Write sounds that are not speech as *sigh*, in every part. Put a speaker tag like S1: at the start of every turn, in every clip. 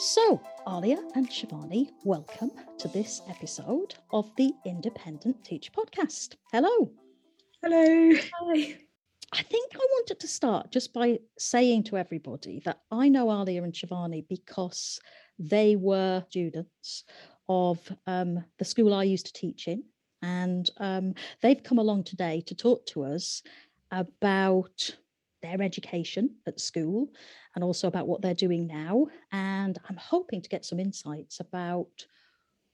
S1: So, Aliyah and Shivanii, welcome to this episode of the Independent Teach Podcast. Hello.
S2: Hello.
S3: Hi.
S1: I think I wanted to start just by saying to everybody that I know Aliyah and Shivanii because they were students of um, the school I used to teach in. And um, they've come along today to talk to us about their education at school and also about what they're doing now. And I'm hoping to get some insights about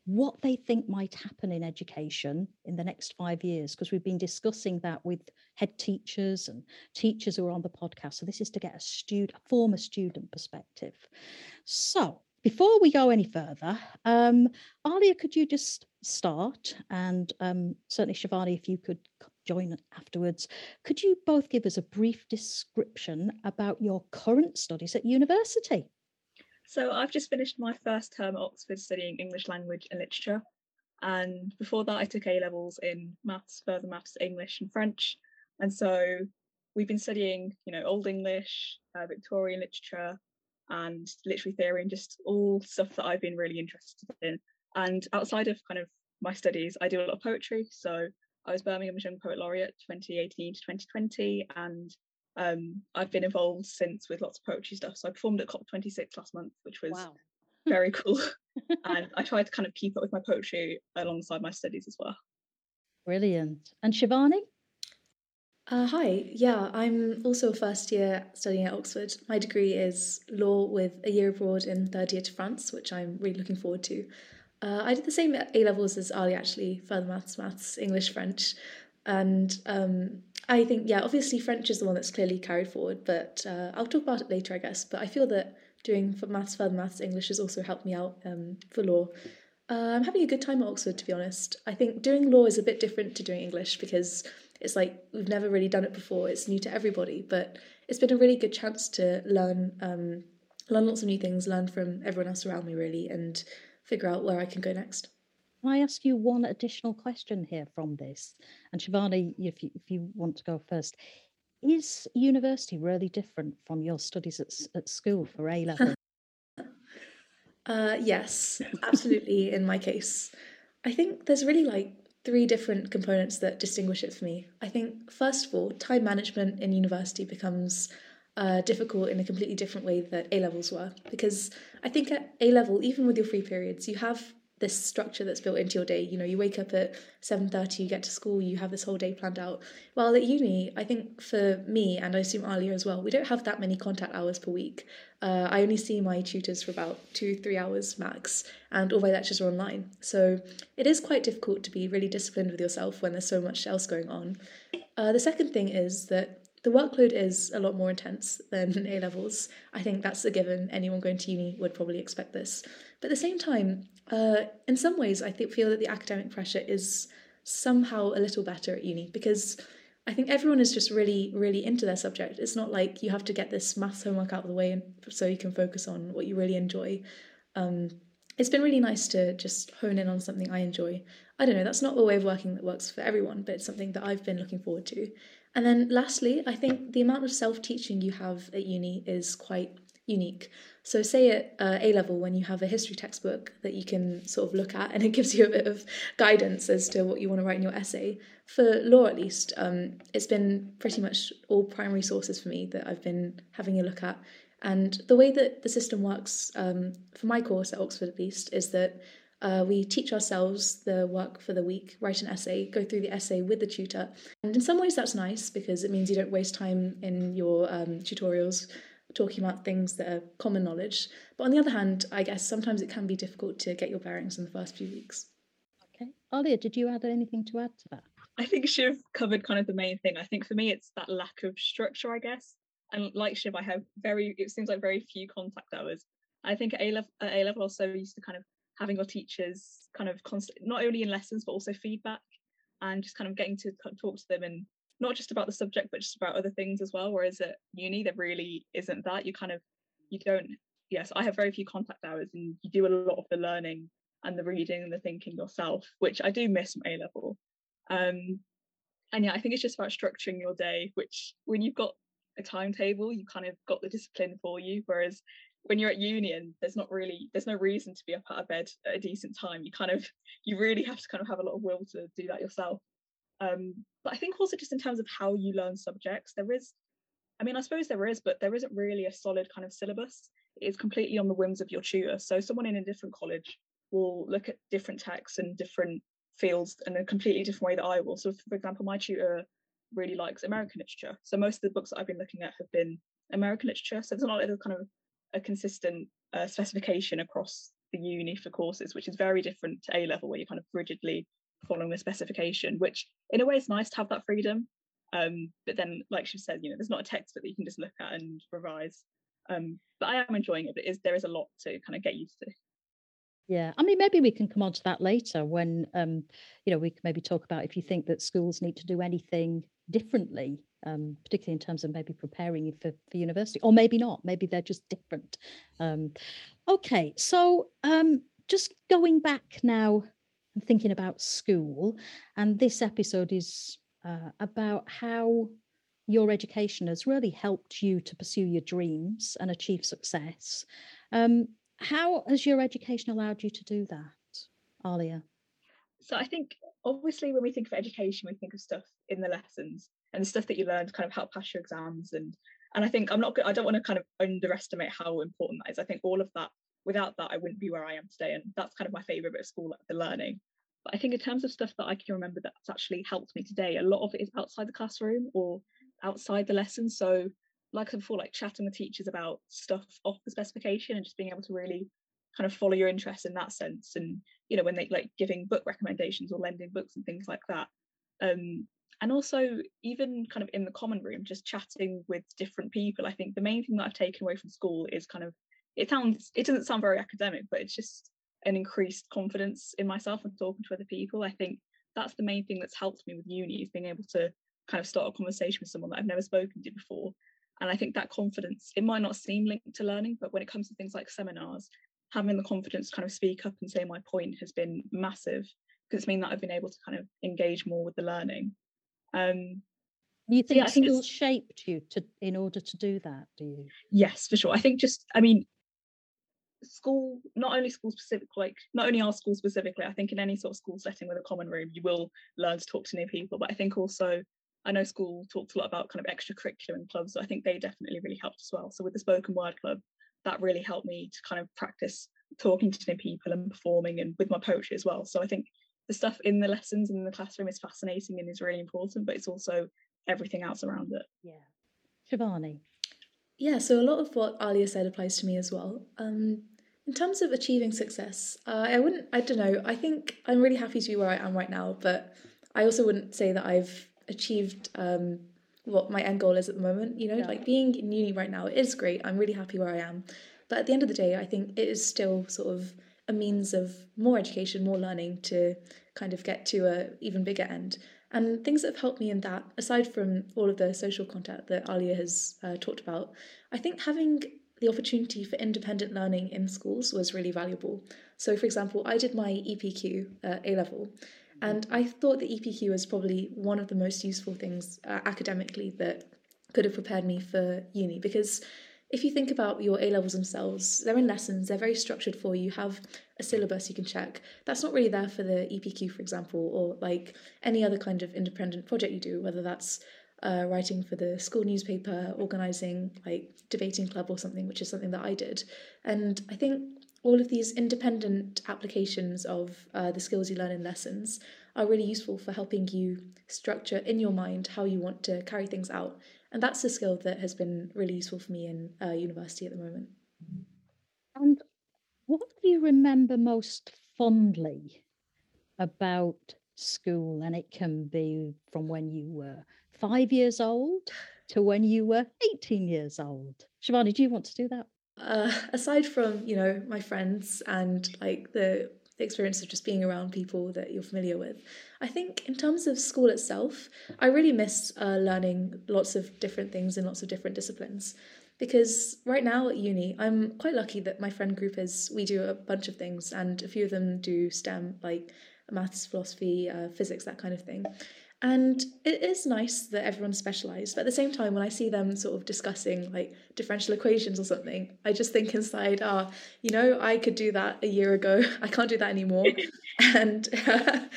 S1: what they think might happen in education in the next five years, because we've been discussing that with head teachers and teachers who are on the podcast. So this is to get a student, a former student perspective. So before we go any further, um, Aliyah, could you just start? And um, certainly, Shivanii, if you could join afterwards, could you both give us a brief description about your current studies at university?
S2: So I've just finished my first term at Oxford studying English language and literature. And before that, I took A levels in maths, further maths, English, and French. And so we've been studying, you know, Old English, uh, Victorian literature, and literary theory, and just all stuff that I've been really interested in. And outside of kind of my studies, I do a lot of poetry. So I was Birmingham's Young Poet Laureate 2018 to 2020, and um, I've been involved since with lots of poetry stuff. So I performed at COP26 last month, which was wow. very cool. *laughs* and I tried to kind of keep up with my poetry alongside my studies as well.
S1: Brilliant. And Shivanii?
S3: Uh, hi, yeah, I'm also a first year studying at Oxford. My degree is law with a year abroad in third year to France, which I'm really looking forward to. Uh, I did the same A levels as Ali actually, further maths, maths, English, French. And um, I think, yeah, obviously French is the one that's clearly carried forward, but uh, I'll talk about it later, I guess. But I feel that doing for maths, further maths, English has also helped me out um, for law. Uh, I'm having a good time at Oxford, to be honest. I think doing law is a bit different to doing English because it's like we've never really done it before. It's new to everybody, but it's been a really good chance to learn, um, learn lots of new things, learn from everyone else around me, really, and figure out where I can go next.
S1: Can I ask you one additional question here from this? And Shivanii, if you, if you want to go first, is university really different from your studies at, at school for A level? *laughs*
S3: uh, yes, absolutely. in my case, I think there's really like three different components that distinguish it for me. I think, first of all, time management in university becomes uh, difficult in a completely different way that A levels were. Because I think at A level, even with your free periods, you have this structure that's built into your day. You know, you wake up at 7.30, you get to school, you have this whole day planned out. While at uni, I think for me, and I assume Aliyah as well, we don't have that many contact hours per week. Uh, I only see my tutors for about two, three hours max, and all my lectures are online. So it is quite difficult to be really disciplined with yourself when there's so much else going on. Uh, the second thing is that the workload is a lot more intense than *laughs* A levels. I think that's a given. Anyone going to uni would probably expect this. But at the same time, uh, in some ways, I feel that the academic pressure is somehow a little better at uni because I think everyone is just really, really into their subject. It's not like you have to get this maths homework out of the way so you can focus on what you really enjoy. Um, it's been really nice to just hone in on something I enjoy. I don't know, that's not a way of working that works for everyone, but it's something that I've been looking forward to. And then lastly, I think the amount of self teaching you have at uni is quite unique. So, say at uh, A level, when you have a history textbook that you can sort of look at and it *laughs* gives you a bit of guidance as to what you want to write in your essay, for law at least, um, it's been pretty much all primary sources for me that I've been having a look at. And the way that the system works um, for my course at Oxford, at least, is that uh, we teach ourselves the work for the week, write an essay, go through the essay with the tutor. And in some ways, that's nice because it means you don't waste time in your um, tutorials talking about things that are common knowledge. But on the other hand, I guess sometimes it can be difficult to get your bearings in the first few weeks.
S1: Okay. Aliyah, did you add anything to add to that?
S2: I think Shiv covered kind of the main thing. I think for me, it's that lack of structure, I guess. And like Shiv, I have very, it seems like very few contact hours. I think at A level, at A level, also used to kind of having your teachers kind of constant, not only in lessons but also feedback, and just kind of getting to talk to them and not just about the subject but just about other things as well. Whereas at uni there really isn't that. You kind of you don't. Yes, I have very few contact hours, and you do a lot of the learning and the reading and the thinking yourself, which I do miss from A level. Um, and yeah, I think it's just about structuring your day, which when you've got a timetable, you kind of got the discipline for you. Whereas when you're at union, there's not really there's no reason to be up out of bed at a decent time. You kind of you really have to kind of have a lot of will to do that yourself. Um, but I think also just in terms of how you learn subjects, there is, I mean, I suppose there is, but there isn't really a solid kind of syllabus. It is completely on the whims of your tutor. So someone in a different college will look at different texts and different fields in a completely different way that I will. So, for example, my tutor really likes American literature. So most of the books that I've been looking at have been American literature. So there's not like a kind of a consistent uh, specification across the uni for courses, which is very different to A level, where you're kind of rigidly following the specification. Which, in a way, it's nice to have that freedom. Um, but then, like she said, you know, there's not a textbook that you can just look at and revise. Um, but I am enjoying it. But is there is a lot to kind of get used to.
S1: Yeah, I mean, maybe we can come on to that later when, um, you know, we can maybe talk about if you think that schools need to do anything differently, um, particularly in terms of maybe preparing you for, for university, or maybe not. Maybe they're just different. Um, okay, so um, just going back now and thinking about school, and this episode is uh, about how your education has really helped you to pursue your dreams and achieve success. Um, how has your education allowed you to do that, Aliyah?
S2: So I think obviously when we think of education, we think of stuff in the lessons and the stuff that you learn to kind of help pass your exams and and I think I'm not good I don't want to kind of underestimate how important that is. I think all of that without that I wouldn't be where I am today. And that's kind of my favorite bit of school, like the learning. But I think in terms of stuff that I can remember that's actually helped me today, a lot of it is outside the classroom or outside the lesson. So like I said before, like chatting with teachers about stuff off the specification and just being able to really kind of follow your interest in that sense. And you know, when they like giving book recommendations or lending books and things like that. Um, and also even kind of in the common room, just chatting with different people. I think the main thing that I've taken away from school is kind of it sounds it doesn't sound very academic, but it's just an increased confidence in myself and talking to other people. I think that's the main thing that's helped me with uni is being able to kind of start a conversation with someone that I've never spoken to before and I think that confidence, it might not seem linked to learning, but when it comes to things like seminars, having the confidence to kind of speak up and say my point has been massive because it's mean that I've been able to kind of engage more with the learning. Um,
S1: you think yeah, school shaped you to in order to do that, do you?
S2: Yes, for sure. I think just I mean school not only school specific like not only our school specifically i think in any sort of school setting with a common room you will learn to talk to new people but i think also I know school talks a lot about kind of extracurricular and clubs, so I think they definitely really helped as well. So with the spoken word club, that really helped me to kind of practice talking to new people and performing and with my poetry as well. So I think the stuff in the lessons and in the classroom is fascinating and is really important, but it's also everything else around it.
S1: Yeah. Shivanii.
S3: Yeah, so a lot of what Aliyah said applies to me as well. Um, in terms of achieving success, uh, I wouldn't, I don't know, I think I'm really happy to be where I am right now, but I also wouldn't say that I've achieved um, what my end goal is at the moment. You know, yeah. like being in uni right now is great. I'm really happy where I am. But at the end of the day, I think it is still sort of a means of more education, more learning to kind of get to a even bigger end. And things that have helped me in that, aside from all of the social contact that Aliyah has uh, talked about, I think having the opportunity for independent learning in schools was really valuable. So, for example, I did my EPQ uh, A level, and I thought the EPQ was probably one of the most useful things uh, academically that could have prepared me for uni because if you think about your A levels themselves, they're in lessons, they're very structured for you, you have a syllabus you can check. That's not really there for the EPQ, for example, or like any other kind of independent project you do, whether that's uh, writing for the school newspaper, organizing like debating club or something, which is something that I did. And I think all of these independent applications of uh, the skills you learn in lessons are really useful for helping you structure in your mind how you want to carry things out. And that's a skill that has been really useful for me in uh, university at the moment.
S1: And what do you remember most fondly about school? And it can be from when you were five years old to when you were 18 years old. Shivanii, do you want to do that?
S3: uh, aside from you know my friends and like the, the experience of just being around people that you're familiar with. I think in terms of school itself i really miss uh, learning lots of different things in lots of different disciplines. Because right now at uni i'm quite lucky that my friend group is we do a bunch of things and a few of them do stem like maths philosophy uh, physics that kind of thing And it is nice that everyone's specialised, but at the same time, when I see them sort of discussing like differential equations or something, I just think inside, ah, oh, you know, I could do that a year ago. *laughs* I can't do that anymore. *laughs* and *laughs*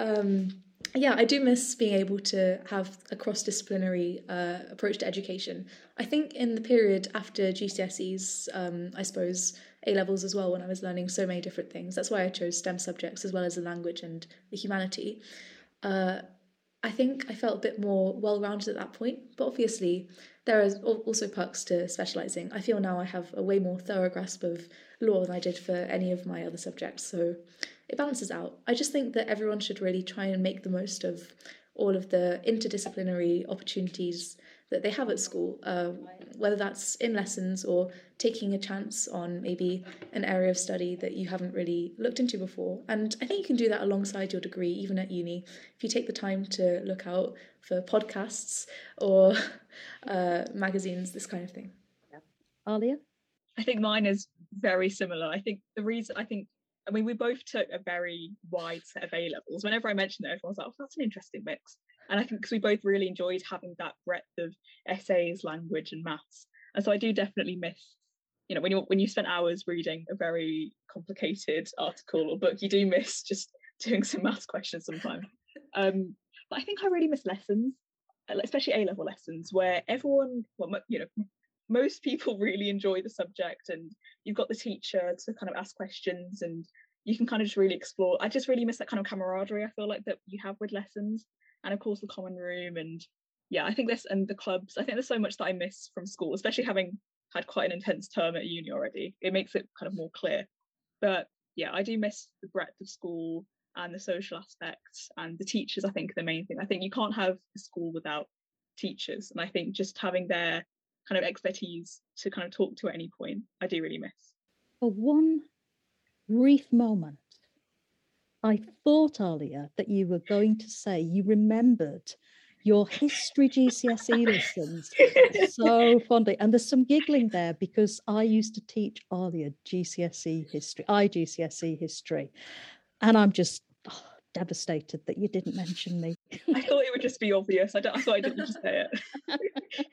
S3: um, yeah, I do miss being able to have a cross disciplinary uh, approach to education. I think in the period after GCSEs, um, I suppose A levels as well, when I was learning so many different things, that's why I chose STEM subjects as well as the language and the humanity. Uh, I think I felt a bit more well rounded at that point, but obviously, there are also perks to specialising. I feel now I have a way more thorough grasp of law than I did for any of my other subjects. So it balances out. I just think that everyone should really try and make the most of all of the interdisciplinary opportunities that they have at school, uh, whether that's in lessons or taking a chance on maybe an area of study that you haven't really looked into before. And I think you can do that alongside your degree, even at uni. If you take the time to look out for podcasts or *laughs* uh, magazines, this kind of thing.
S1: Yeah. Aliyah?
S2: I think mine is very similar. I think the reason I think I mean, we both took a very wide set of A levels. Whenever I mentioned it, everyone's like, oh, that's an interesting mix. And I think because we both really enjoyed having that breadth of essays, language, and maths. And so I do definitely miss, you know, when you when you spent hours reading a very complicated article or book, you do miss just doing some maths questions sometimes. Um, but I think I really miss lessons, uh, especially A level lessons, where everyone, well, you know, most people *laughs* really enjoy the subject and you've got the teacher to kind of ask questions and you can kind of just really explore i just really miss that kind of camaraderie i feel like that you have with lessons and of course the common room and yeah i think this and the clubs. I think there's so much that i miss from school especially having had quite an intense term at uni already. It makes it kind of more clear. But yeah i do miss the breadth of school and the social aspects and the teachers i think are the main thing. I think you can't have a school without teachers and i think just having their kind of expertise to kind of talk to at any point, I do really miss.
S1: For one brief moment, I thought earlier that you were going to say you remembered your history GCSE lessons so fondly. And there's some giggling there because I used to teach Aliyah GCSE history, I GCSE history. And I'm just oh, devastated that you didn't mention me.
S2: I thought it would just be obvious. I, don't, I thought I didn't just say it. *laughs*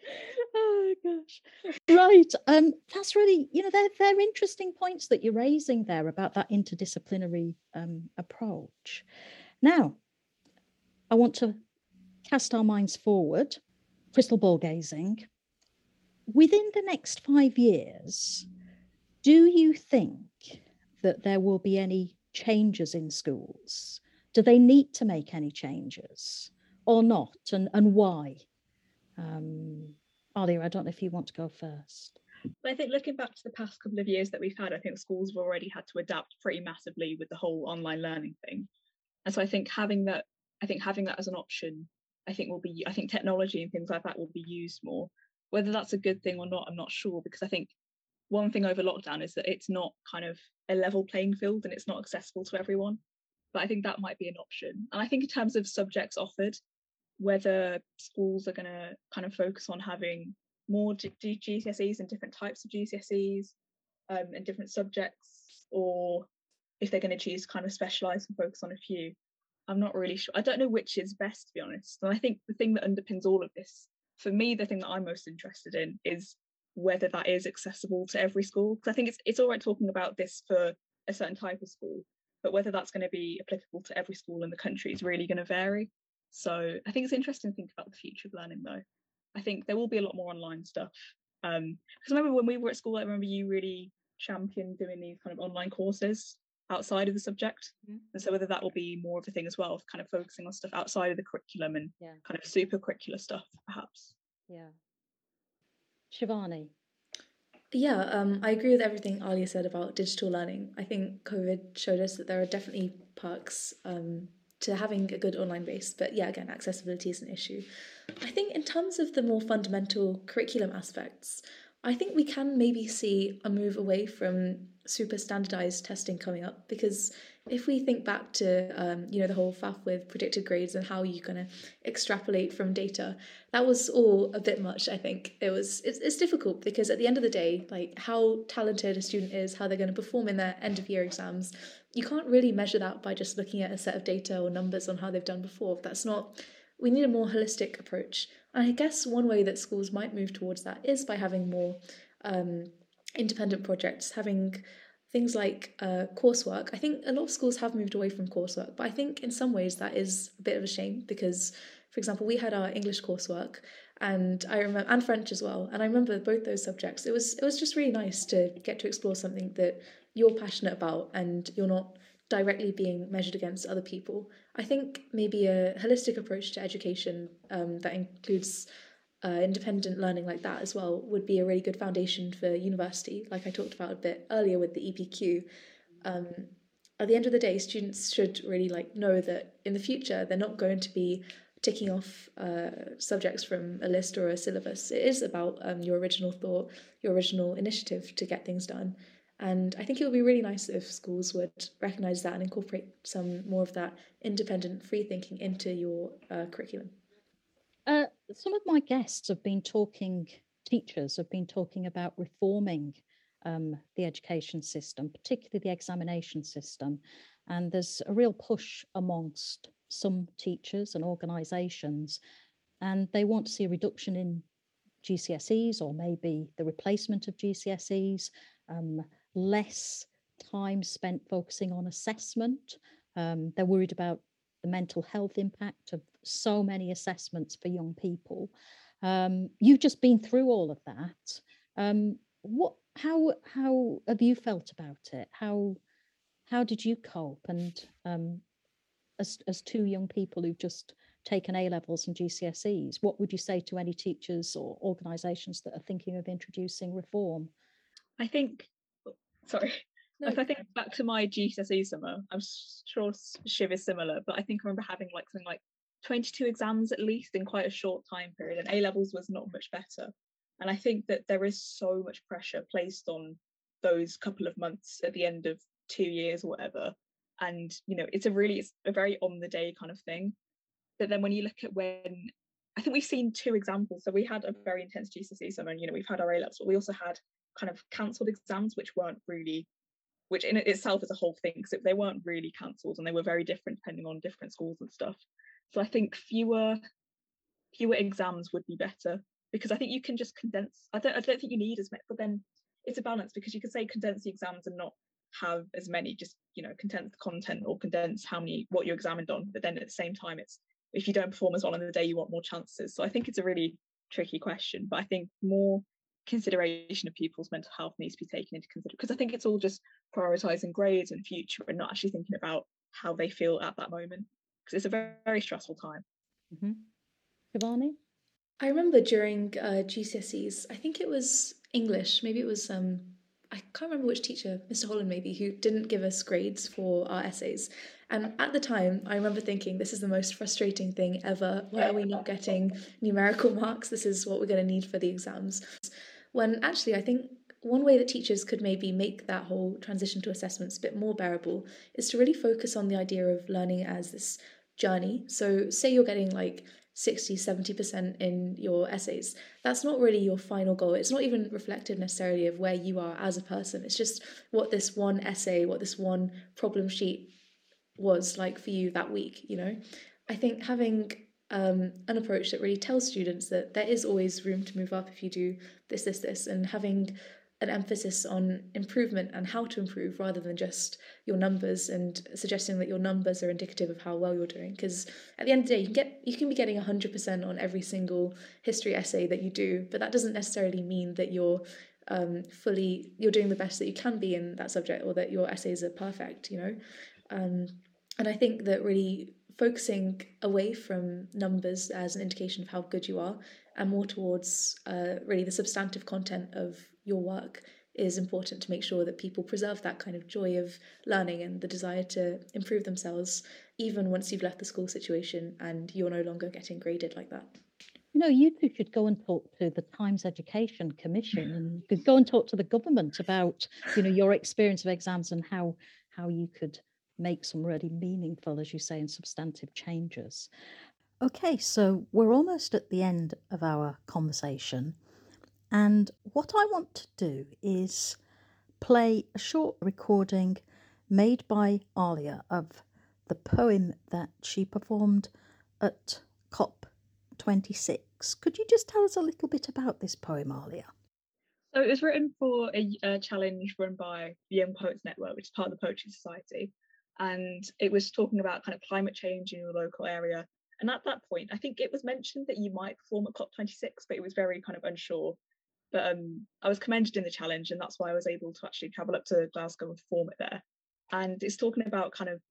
S1: oh gosh. Right. Um, that's really, you know, they're they're interesting points that you're raising there about that interdisciplinary um, approach. Now, I want to cast our minds forward, crystal ball gazing. Within the next five years, do you think that there will be any changes in schools? Do they need to make any changes or not? And, and why? Um, Aliyah, I don't know if you want to go first.
S2: I think looking back to the past couple of years that we've had, I think schools have already had to adapt pretty massively with the whole online learning thing. And so I think having that, I think having that as an option, I think will be, I think technology and things like that will be used more. Whether that's a good thing or not, I'm not sure because I think one thing over lockdown is that it's not kind of a level playing field and it's not accessible to everyone but I think that might be an option. And I think in terms of subjects offered, whether schools are going to kind of focus on having more G- GCSEs and different types of GCSEs um, and different subjects, or if they're going to choose kind of specialise and focus on a few. I'm not really sure. I don't know which is best, to be honest. And I think the thing that underpins all of this, for me, the thing that I'm most interested in is whether that is accessible to every school. Because I think it's it's all right talking about this for a certain type of school, but whether that's going to be applicable to every school in the country is really going to vary. So I think it's interesting to think about the future of learning though. I think there will be a lot more online stuff. Um, because I remember when we were at school, I remember you really championed doing these kind of online courses outside of the subject. Mm-hmm. And so whether that will be more of a thing as well, of kind of focusing on stuff outside of the curriculum and yeah. kind of super curricular stuff, perhaps.
S1: Yeah. Shivanii,
S3: yeah, um, I agree with everything Aliyah said about digital learning. I think COVID showed us that there are definitely perks um, to having a good online base, but yeah, again, accessibility is an issue. I think in terms of the more fundamental curriculum aspects, I think we can maybe see a move away from super standardized testing coming up because if we think back to um, you know the whole faff with predicted grades and how you're going to extrapolate from data that was all a bit much i think it was it's, it's difficult because at the end of the day like how talented a student is how they're going to perform in their end of year exams you can't really measure that by just looking at a set of data or numbers on how they've done before that's not we need a more holistic approach. And I guess one way that schools might move towards that is by having more um, independent projects, having things like uh, coursework. I think a lot of schools have moved away from coursework, but I think in some ways that is a bit of a shame because, for example, we had our English coursework and I remember and French as well. And I remember both those subjects. It was it was just really nice to get to explore something that you're passionate about and you're not directly being measured against other people. I think maybe a holistic approach to education um, that includes uh, independent learning like that as well would be a really good foundation for university, like I talked about a bit earlier with the EPQ. Um, at the end of the day, students should really like know that in the future they're not going to be ticking off uh, subjects from a list or a syllabus. It is about um, your original thought, your original initiative to get things done. And I think it would be really nice if schools would recognise that and incorporate some more of that independent free thinking into your uh, curriculum.
S1: Uh, some of my guests have been talking, teachers have been talking about reforming um, the education system, particularly the examination system. And there's a real push amongst some teachers and organisations, and they want to see a reduction in GCSEs or maybe the replacement of GCSEs, um, less time spent focusing on assessment. Um, they're worried about the mental health impact of so many assessments for young people. Um, you've just been through all of that. Um, what, how, how have you felt about it? How, how did you cope? And um, as as two young people who've just taken A levels and GCSEs, what would you say to any teachers or organisations that are thinking of introducing reform?
S2: I think, sorry, no. If I think back to my GCSE summer, I'm sure Shiv is similar, but I think I remember having like something like 22 exams at least in quite a short time period, and A levels was not much better. And I think that there is so much pressure placed on those couple of months at the end of two years or whatever. And you know, it's a really it's a very on the day kind of thing. But then when you look at when I think we've seen two examples. So we had a very intense GCSE summer, and you know, we've had our A levels, but we also had kind of cancelled exams which weren't really which in itself is a whole thing because they weren't really cancelled and they were very different depending on different schools and stuff. So I think fewer fewer exams would be better because I think you can just condense. I don't I don't think you need as many, but then it's a balance because you could say condense the exams and not have as many, just you know, condense the content or condense how many what you examined on. But then at the same time, it's if you don't perform as well on the day, you want more chances. So I think it's a really tricky question, but I think more consideration of people's mental health needs to be taken into consideration because I think it's all just prioritizing grades and future and not actually thinking about how they feel at that moment because it's a very, very stressful time.
S1: mm-hmm. Shivanii?
S3: I remember during uh, GCSEs, I think it was English, maybe it was um, I can't remember which teacher, Mr. Holland maybe, who didn't give us grades for our essays. And at the time, I remember thinking, this is the most frustrating thing ever. Why are we not getting numerical marks? This is what we're going to need for the exams. When actually, I think one way that teachers could maybe make that whole transition to assessments a bit more bearable is to really focus on the idea of learning as this journey. So, say you're getting like 60 70% in your essays that's not really your final goal. It's not even reflective necessarily of where you are as a person. It's just what this one essay what this one problem sheet was like for you that week you know? I think having um, an approach that really tells students that there is always room to move up if you do this this this and having an emphasis on improvement and how to improve rather than just your numbers and suggesting that your numbers are indicative of how well you're doing. Because at the end of the day you can get you can be getting 100% on every single history essay that you do but that doesn't necessarily mean that you're um, fully you're doing the best that you can be in that subject or that your essays are perfect you know? Um, and i think that really focusing away from numbers as an indication of how good you are and more towards uh, really the substantive content of your work is important to make sure that people preserve that kind of joy of learning and the desire to improve themselves, even once you've left the school situation and you're no longer getting graded like that.
S1: You know, you two should go and talk to the Times Education Commission and go and talk to the government about, you know, your experience of exams and how how you could make some really meaningful, as you say, and substantive changes. Okay, so we're almost at the end of our conversation. And what I want to do is play a short recording made by Aliyah of the poem that she performed at COP26. Could you just tell us a little bit about this poem, Aliyah?
S4: So it was written for a, a, challenge run by the Young Poets Network, which is part of the Poetry Society. And it was talking about kind of climate change in your local area. And at that point, I think it was mentioned that you might perform at COP26, but it was very kind of unsure. But um, I was commended in the challenge, and that's why I was able to actually travel up to Glasgow and perform it there. And it's talking about kind of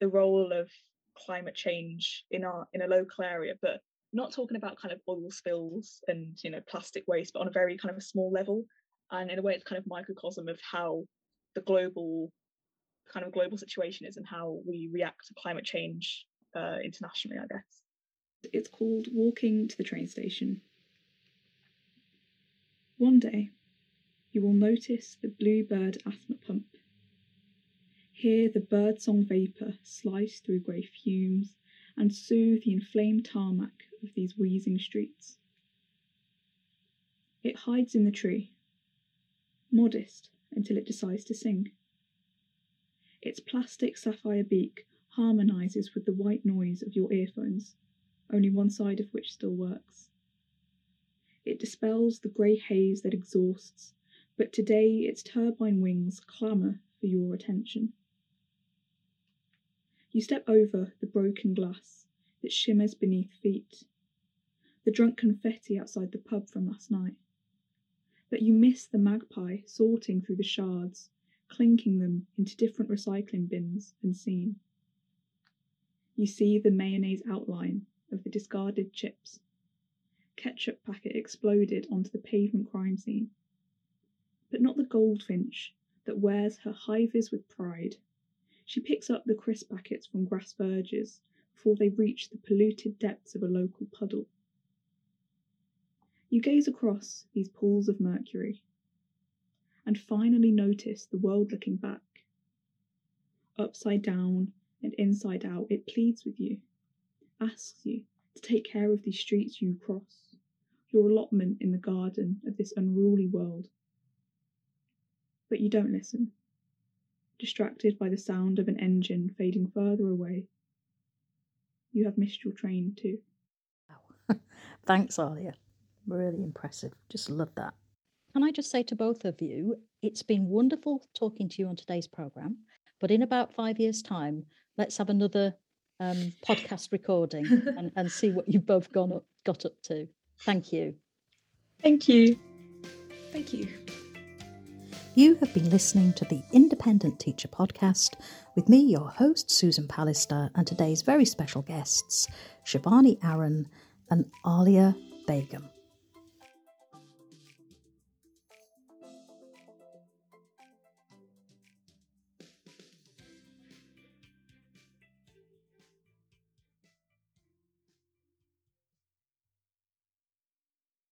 S4: the role of climate change in our in a local area, but not talking about kind of oil spills and you know plastic waste, but on a very kind of a small level. And in a way, it's kind of microcosm of how the global kind of global situation is and how we react to climate change uh, internationally, I guess.
S2: It's called Walking to the Train Station. One day, you will notice the bluebird asthma pump. Hear the birdsong vapour slice through grey fumes and soothe the inflamed tarmac of these wheezing streets. It hides in the tree, modest until it decides to sing. Its plastic sapphire beak harmonises with the white noise of your earphones, only one side of which still works. It dispels the grey haze that exhausts, but today its turbine wings clamour for your attention. You step over the broken glass that shimmers beneath feet, the drunk confetti outside the pub from last night. But you miss the magpie sorting through the shards, clinking them into different recycling bins unseen. You see the mayonnaise outline of the discarded chips. Ketchup packet exploded onto the pavement crime scene. But not the goldfinch that wears her high vis with pride she picks up the crisp packets from grass verges before they reach the polluted depths of a local puddle. You gaze across these pools of mercury and finally notice the world looking back. Upside down and inside out, it pleads with you, asks you to take care of these streets you cross, your allotment in the garden of this unruly world. But you don't listen distracted by the sound of an engine fading further away. You have missed your train too.
S1: Wow. *laughs* Thanks, Aliyah. Really impressive. Just love that. Can I just say to both of you, it's been wonderful talking to you on today's program. But in about five years' time, let's have another um, podcast recording *laughs* and, and see what you've both gone up, got up to. Thank you.
S4: Thank you.
S3: Thank you.
S1: You have been listening to the Independent Teacher Podcast with me, your host, Susan Pallister, and today's very special guests, Shivanii Arun and Aliyah Begum.